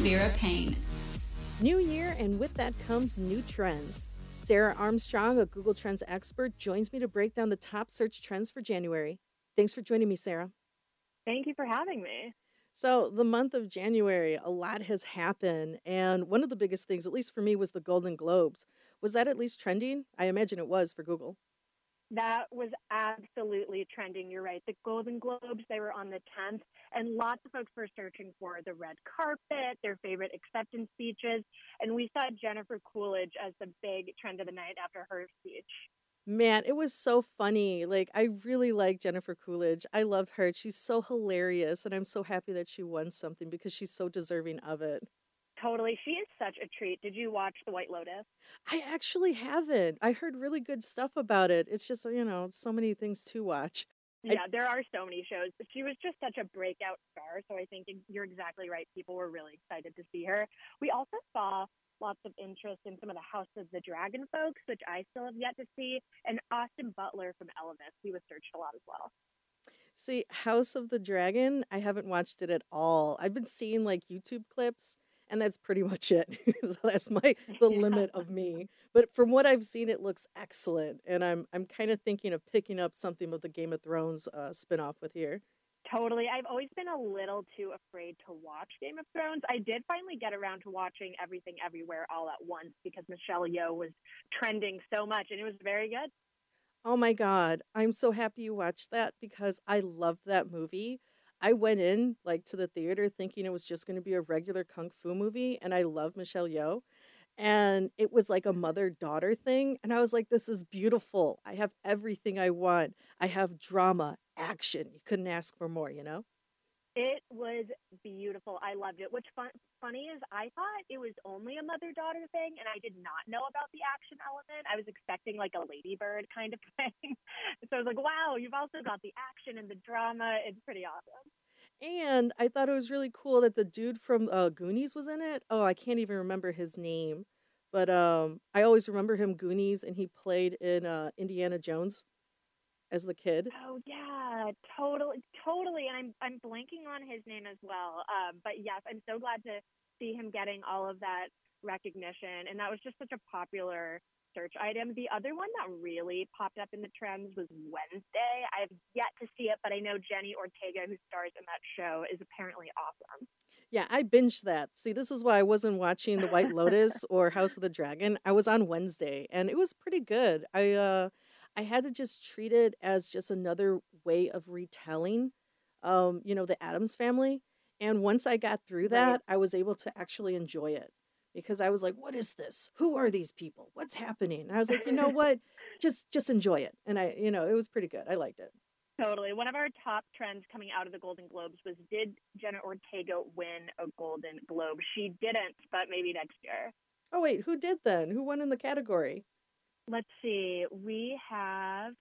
Vera Paine. New year, and with that comes new trends. Sarah Armstrong, a Google Trends expert, joins me to break down the top search trends for January. Thanks for joining me, Sarah. Thank you for having me. So, the month of January, a lot has happened. And one of the biggest things, at least for me, was the Golden Globes. Was that at least trending? I imagine it was for Google. That was absolutely trending. You're right. The Golden Globes, they were on the 10th, and lots of folks were searching for the red carpet, their favorite acceptance speeches. And we saw Jennifer Coolidge as the big trend of the night after her speech. Man, it was so funny. Like, I really like Jennifer Coolidge. I loved her. She's so hilarious, and I'm so happy that she won something because she's so deserving of it. Totally. She is such a treat. Did you watch The White Lotus? I actually haven't. I heard really good stuff about it. It's just, you know, so many things to watch. Yeah, I, there are so many shows. She was just such a breakout star. So I think you're exactly right. People were really excited to see her. We also saw lots of interest in some of the House of the Dragon folks, which I still have yet to see, and Austin Butler from Elvis. He was searched a lot as well. See, House of the Dragon, I haven't watched it at all. I've been seeing like YouTube clips and that's pretty much it. so that's my the yeah. limit of me. But from what I've seen, it looks excellent, and I'm I'm kind of thinking of picking up something with the Game of Thrones uh, spinoff with here. Totally. I've always been a little too afraid to watch Game of Thrones. I did finally get around to watching Everything Everywhere all at once because Michelle Yeoh was trending so much, and it was very good. Oh my God. I'm so happy you watched that because I loved that movie. I went in like to the theater thinking it was just going to be a regular kung fu movie, and I love Michelle Yeoh, and it was like a mother daughter thing, and I was like, "This is beautiful. I have everything I want. I have drama, action. You couldn't ask for more, you know." It was beautiful. I loved it. Which fun, funny is I thought it was only a mother daughter thing, and I did not know about the action element. I was expecting like a Lady Bird kind of thing. so I was like, wow, you've also got the action and the drama. It's pretty awesome. And I thought it was really cool that the dude from uh, Goonies was in it. Oh, I can't even remember his name, but um, I always remember him Goonies, and he played in uh, Indiana Jones as the kid. Oh yeah, totally, totally. And I'm I'm blanking on his name as well. Um, but yes, I'm so glad to see him getting all of that recognition, and that was just such a popular search item. The other one that really popped up in the trends was Wednesday. I've yet to see it, but I know Jenny Ortega, who stars in that show, is apparently awesome. Yeah, I binged that. See, this is why I wasn't watching The White Lotus or House of the Dragon. I was on Wednesday, and it was pretty good. I uh, I had to just treat it as just another way of retelling, um, you know, the Addams family. And once I got through that, right. I was able to actually enjoy it because I was like, "What is this? Who are these people? What's happening?" And I was like, "You know what? just just enjoy it." And I, you know, it was pretty good. I liked it. Totally. One of our top trends coming out of the Golden Globes was did Jenna Ortega win a Golden Globe? She didn't, but maybe next year. Oh wait, who did then? Who won in the category? Let's see. We have.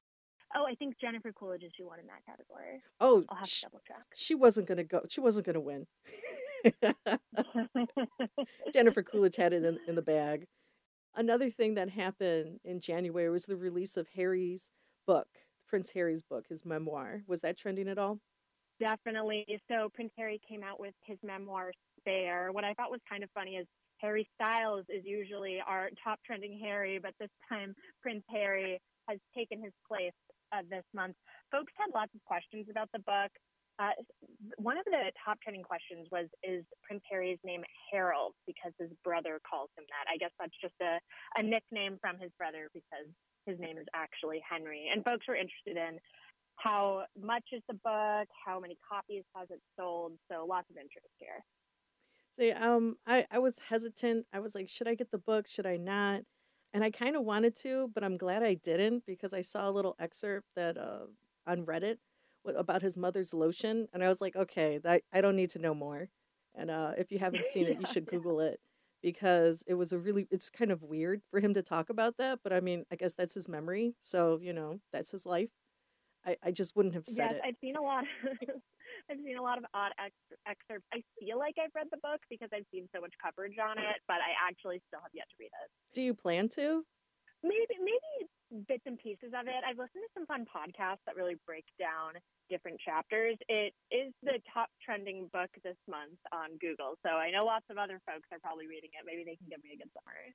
Oh, I think Jennifer Coolidge is who won in that category. Oh, I'll have to double check. She wasn't gonna go. She wasn't gonna win. Jennifer Coolidge had it in, in the bag. Another thing that happened in January was the release of Harry's book, Prince Harry's book, his memoir. Was that trending at all? Definitely. So Prince Harry came out with his memoir, Spare. What I thought was kind of funny is Harry Styles is usually our top trending Harry, but this time Prince Harry has taken his place uh, this month. Folks had lots of questions about the book. Uh, one of the top trending questions was Is Prince Harry's name Harold because his brother calls him that? I guess that's just a, a nickname from his brother because his name is actually Henry. And folks were interested in how much is the book, how many copies has it sold. So lots of interest here. See, um, I, I was hesitant. I was like, should I get the book? Should I not? And I kind of wanted to, but I'm glad I didn't because I saw a little excerpt that uh, on Reddit about his mother's lotion, and I was like, okay, that I don't need to know more. And uh, if you haven't seen it, you should Google it because it was a really it's kind of weird for him to talk about that. But I mean, I guess that's his memory, so you know that's his life. I, I just wouldn't have said it. yes, it. I've seen a lot. I've seen a lot of odd ex- excerpts. I feel like I've read the book because I've seen so much coverage on it, but I actually still have yet to read it. Do you plan to? Maybe, maybe bits and pieces of it. I've listened to some fun podcasts that really break down different chapters. It is the top trending book this month on Google. So I know lots of other folks are probably reading it. Maybe they can give me a good summary.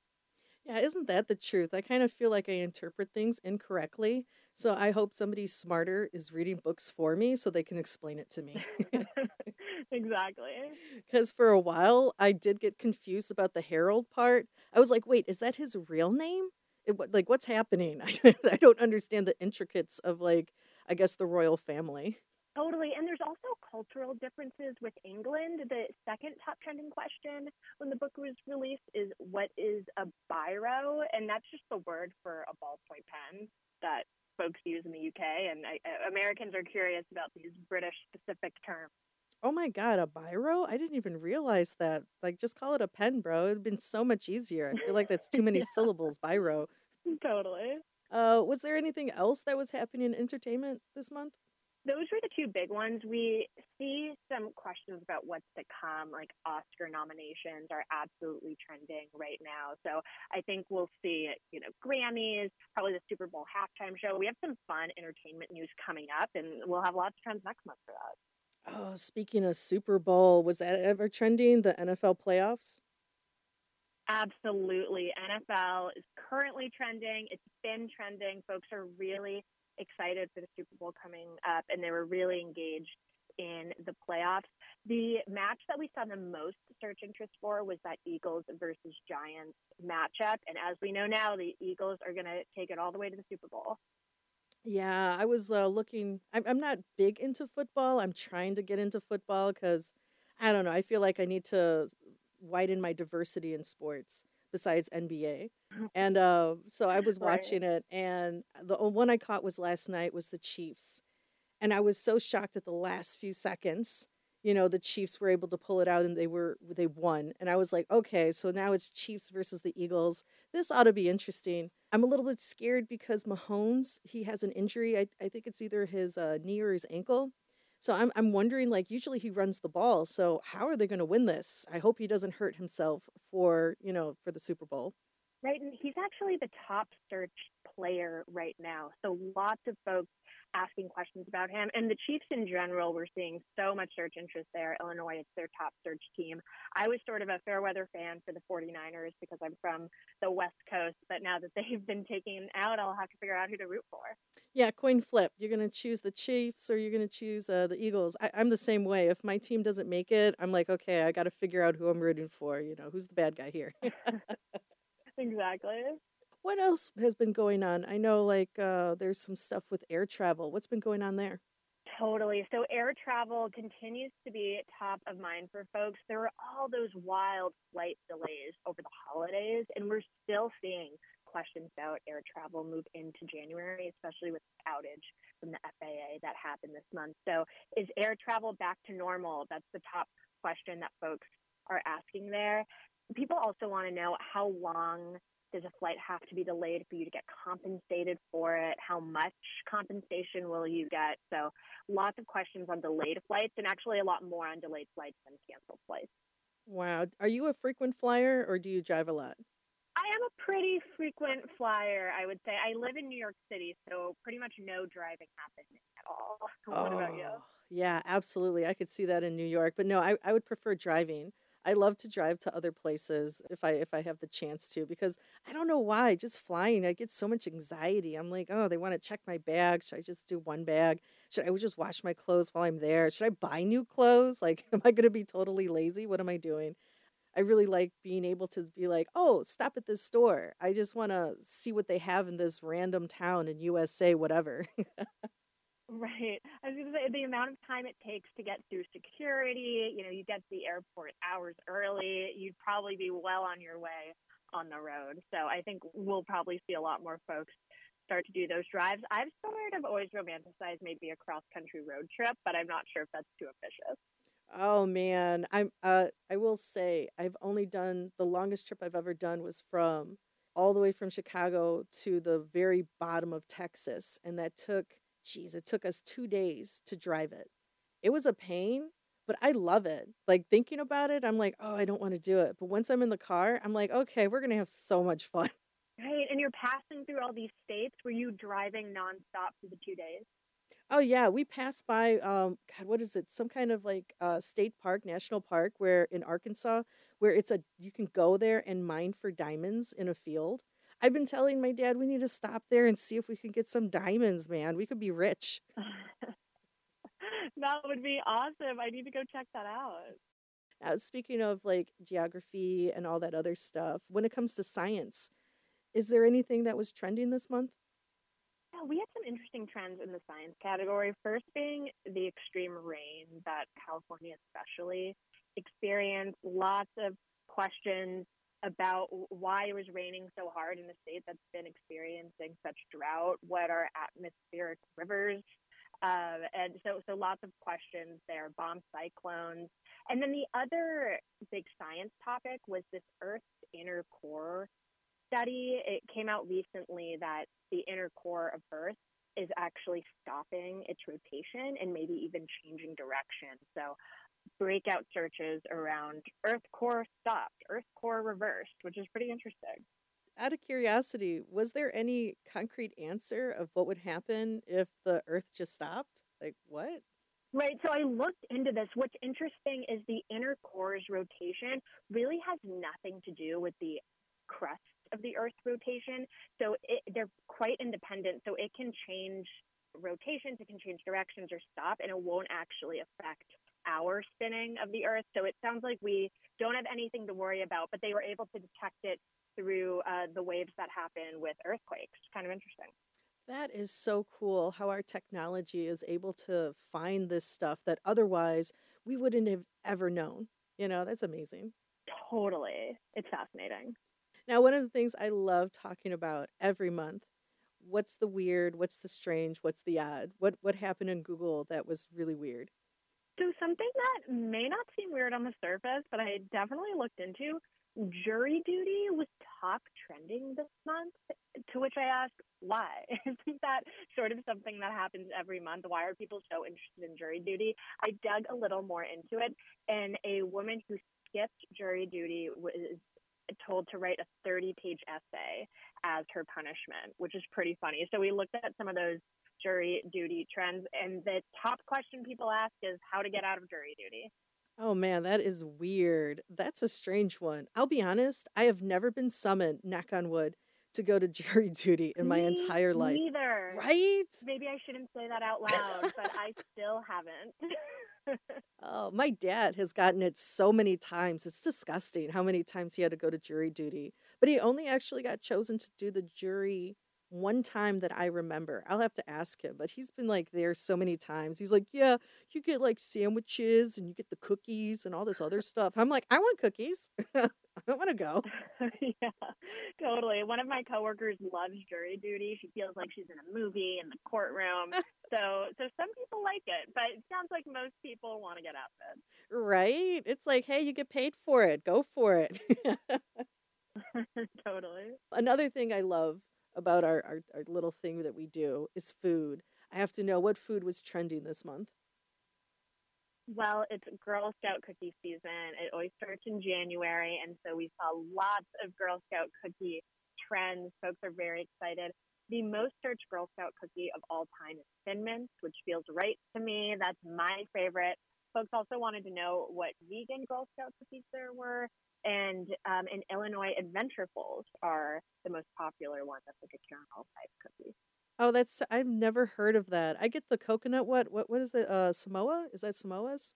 Yeah, isn't that the truth? I kind of feel like I interpret things incorrectly. So I hope somebody smarter is reading books for me so they can explain it to me. exactly. Because for a while, I did get confused about the Harold part. I was like, wait, is that his real name? It, like, what's happening? I don't understand the intricates of, like, I guess the royal family. Totally. And there's also cultural differences with England. The second top trending question when the book was released is what is a biro? And that's just the word for a ballpoint pen that folks use in the UK. And I, Americans are curious about these British specific terms. Oh my god, a biro? I didn't even realize that. Like, just call it a pen, bro. It'd been so much easier. I feel like that's too many yeah. syllables, biro. Totally. Uh, was there anything else that was happening in entertainment this month? Those were the two big ones. We see some questions about what's to come, like Oscar nominations are absolutely trending right now. So I think we'll see, you know, Grammys, probably the Super Bowl halftime show. We have some fun entertainment news coming up, and we'll have lots of trends next month for that. Oh, speaking of Super Bowl, was that ever trending? The NFL playoffs? Absolutely. NFL is currently trending. It's been trending. Folks are really excited for the Super Bowl coming up, and they were really engaged in the playoffs. The match that we saw the most search interest for was that Eagles versus Giants matchup. And as we know now, the Eagles are going to take it all the way to the Super Bowl. Yeah, I was uh, looking. I'm, I'm not big into football. I'm trying to get into football because I don't know. I feel like I need to widen my diversity in sports besides NBA. And uh, so I was watching right. it, and the one I caught was last night was the Chiefs, and I was so shocked at the last few seconds. You know, the Chiefs were able to pull it out, and they were they won. And I was like, okay, so now it's Chiefs versus the Eagles. This ought to be interesting. I'm a little bit scared because Mahomes he has an injury. I I think it's either his uh, knee or his ankle so I'm I'm wondering like usually he runs the ball. So how are they going to win this? I hope he doesn't hurt himself for, you know, for the Super Bowl. Right, and he's actually the top search player right now. So lots of folks asking questions about him. And the Chiefs in general, we're seeing so much search interest there. Illinois, it's their top search team. I was sort of a fair weather fan for the 49ers because I'm from the West Coast. But now that they've been taken out, I'll have to figure out who to root for. Yeah, coin flip. You're going to choose the Chiefs or you're going to choose uh, the Eagles. I- I'm the same way. If my team doesn't make it, I'm like, okay, I got to figure out who I'm rooting for. You know, who's the bad guy here? exactly. What else has been going on? I know like uh, there's some stuff with air travel. What's been going on there? Totally. So air travel continues to be top of mind for folks. There were all those wild flight delays over the holidays, and we're still seeing questions about air travel move into January, especially with the outage from the FAA that happened this month. So is air travel back to normal? That's the top question that folks are asking there. People also want to know how long does a flight have to be delayed for you to get compensated for it? How much compensation will you get? So, lots of questions on delayed flights, and actually a lot more on delayed flights than canceled flights. Wow. Are you a frequent flyer or do you drive a lot? I am a pretty frequent flyer, I would say. I live in New York City, so pretty much no driving happens at all. what oh, about you? Oh, yeah, absolutely. I could see that in New York, but no, I, I would prefer driving. I love to drive to other places if I if I have the chance to because I don't know why just flying I get so much anxiety. I'm like, oh, they want to check my bag. Should I just do one bag? Should I just wash my clothes while I'm there? Should I buy new clothes? Like, am I going to be totally lazy? What am I doing? I really like being able to be like, oh, stop at this store. I just want to see what they have in this random town in USA, whatever. Right. I was going to say the amount of time it takes to get through security, you know, you get to the airport hours early, you'd probably be well on your way on the road. So I think we'll probably see a lot more folks start to do those drives. I've sort of always romanticized maybe a cross country road trip, but I'm not sure if that's too ambitious. Oh man, I'm uh I will say I've only done the longest trip I've ever done was from all the way from Chicago to the very bottom of Texas and that took Jeez, it took us two days to drive it. It was a pain, but I love it. Like thinking about it, I'm like, oh, I don't want to do it. But once I'm in the car, I'm like, okay, we're going to have so much fun. Right. And you're passing through all these states. Were you driving nonstop for the two days? Oh yeah, we passed by um God, what is it? Some kind of like uh state park, national park where in Arkansas where it's a you can go there and mine for diamonds in a field. I've been telling my dad we need to stop there and see if we can get some diamonds, man. We could be rich. that would be awesome. I need to go check that out. Now, speaking of like geography and all that other stuff, when it comes to science, is there anything that was trending this month? Yeah, we had some interesting trends in the science category. First being the extreme rain that California especially experienced. Lots of questions about why it was raining so hard in a state that's been experiencing such drought. What are atmospheric rivers? Uh, and so, so lots of questions there. Bomb cyclones, and then the other big science topic was this Earth's inner core study. It came out recently that the inner core of Earth is actually stopping its rotation and maybe even changing direction. So breakout searches around Earth core stopped, Earth core reversed, which is pretty interesting. Out of curiosity, was there any concrete answer of what would happen if the Earth just stopped? Like, what? Right. So I looked into this. What's interesting is the inner core's rotation really has nothing to do with the crust of the Earth's rotation. So it, they're quite independent. So it can change rotations, it can change directions or stop, and it won't actually affect our spinning of the Earth. So it sounds like we don't have anything to worry about, but they were able to detect it through uh, the waves that happen with earthquakes. Kind of interesting. That is so cool how our technology is able to find this stuff that otherwise we wouldn't have ever known. You know, that's amazing. Totally. It's fascinating. Now, one of the things I love talking about every month, what's the weird, what's the strange, what's the odd? What what happened in Google that was really weird? So something that may not seem weird on the surface, but I definitely looked into, jury duty was top trending this month. To which I asked, why? Isn't that sort of something that happens every month? Why are people so interested in jury duty? I dug a little more into it, and a woman who skipped jury duty was told to write a 30 page essay as her punishment, which is pretty funny. So we looked at some of those jury duty trends, and the top question people ask is how to get out of jury duty. Oh man, that is weird. That's a strange one. I'll be honest, I have never been summoned, knock on wood, to go to jury duty in my Me entire life. Neither. Right? Maybe I shouldn't say that out loud, but I still haven't. Oh, my dad has gotten it so many times. It's disgusting how many times he had to go to jury duty. But he only actually got chosen to do the jury one time that I remember. I'll have to ask him, but he's been like there so many times. He's like, "Yeah, you get like sandwiches and you get the cookies and all this other stuff." I'm like, "I want cookies. I want to go." yeah, totally. One of my coworkers loves jury duty. She feels like she's in a movie in the courtroom. so, so some people like it, but it sounds like most people want to get out of it. Right? It's like, "Hey, you get paid for it. Go for it." totally. Another thing I love about our, our, our little thing that we do is food. I have to know what food was trending this month. Well, it's Girl Scout cookie season. It always starts in January, and so we saw lots of Girl Scout cookie trends. Folks are very excited. The most searched Girl Scout cookie of all time is Thin Mints, which feels right to me. That's my favorite. Folks also wanted to know what vegan Girl Scout cookies there were. And um, in Illinois, Adventurefuls are the most popular one. That's like a caramel type cookie. Oh, that's I've never heard of that. I get the coconut what what what is it? Uh Samoa? Is that Samoa's?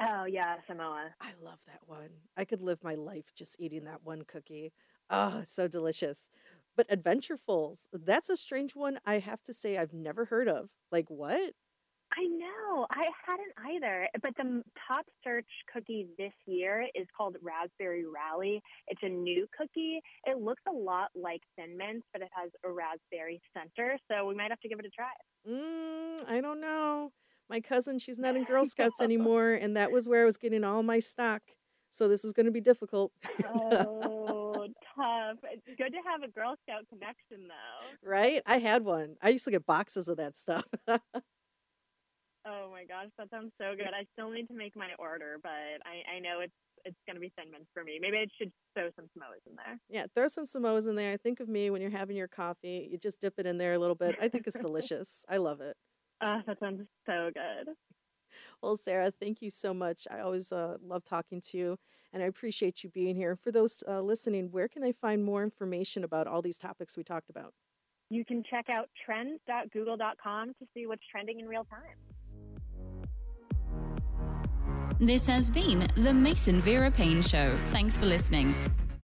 Oh yeah, Samoa. I love that one. I could live my life just eating that one cookie. Oh, so delicious. But Adventurefuls, that's a strange one I have to say I've never heard of. Like what? I know. I hadn't either. But the top search cookie this year is called Raspberry Rally. It's a new cookie. It looks a lot like Thin Mints, but it has a raspberry center. So we might have to give it a try. Mm, I don't know. My cousin, she's not in Girl Scouts anymore, and that was where I was getting all my stock. So this is going to be difficult. oh, tough. It's good to have a Girl Scout connection, though. right? I had one. I used to get boxes of that stuff. Oh my gosh, that sounds so good. I still need to make my order, but I, I know it's it's going to be Thin Mints for me. Maybe I should throw some Samoas in there. Yeah, throw some Samoas in there. Think of me when you're having your coffee. You just dip it in there a little bit. I think it's delicious. I love it. Uh, that sounds so good. Well, Sarah, thank you so much. I always uh, love talking to you, and I appreciate you being here. For those uh, listening, where can they find more information about all these topics we talked about? You can check out trends.google.com to see what's trending in real time. This has been the Mason Vera Paine Show. Thanks for listening.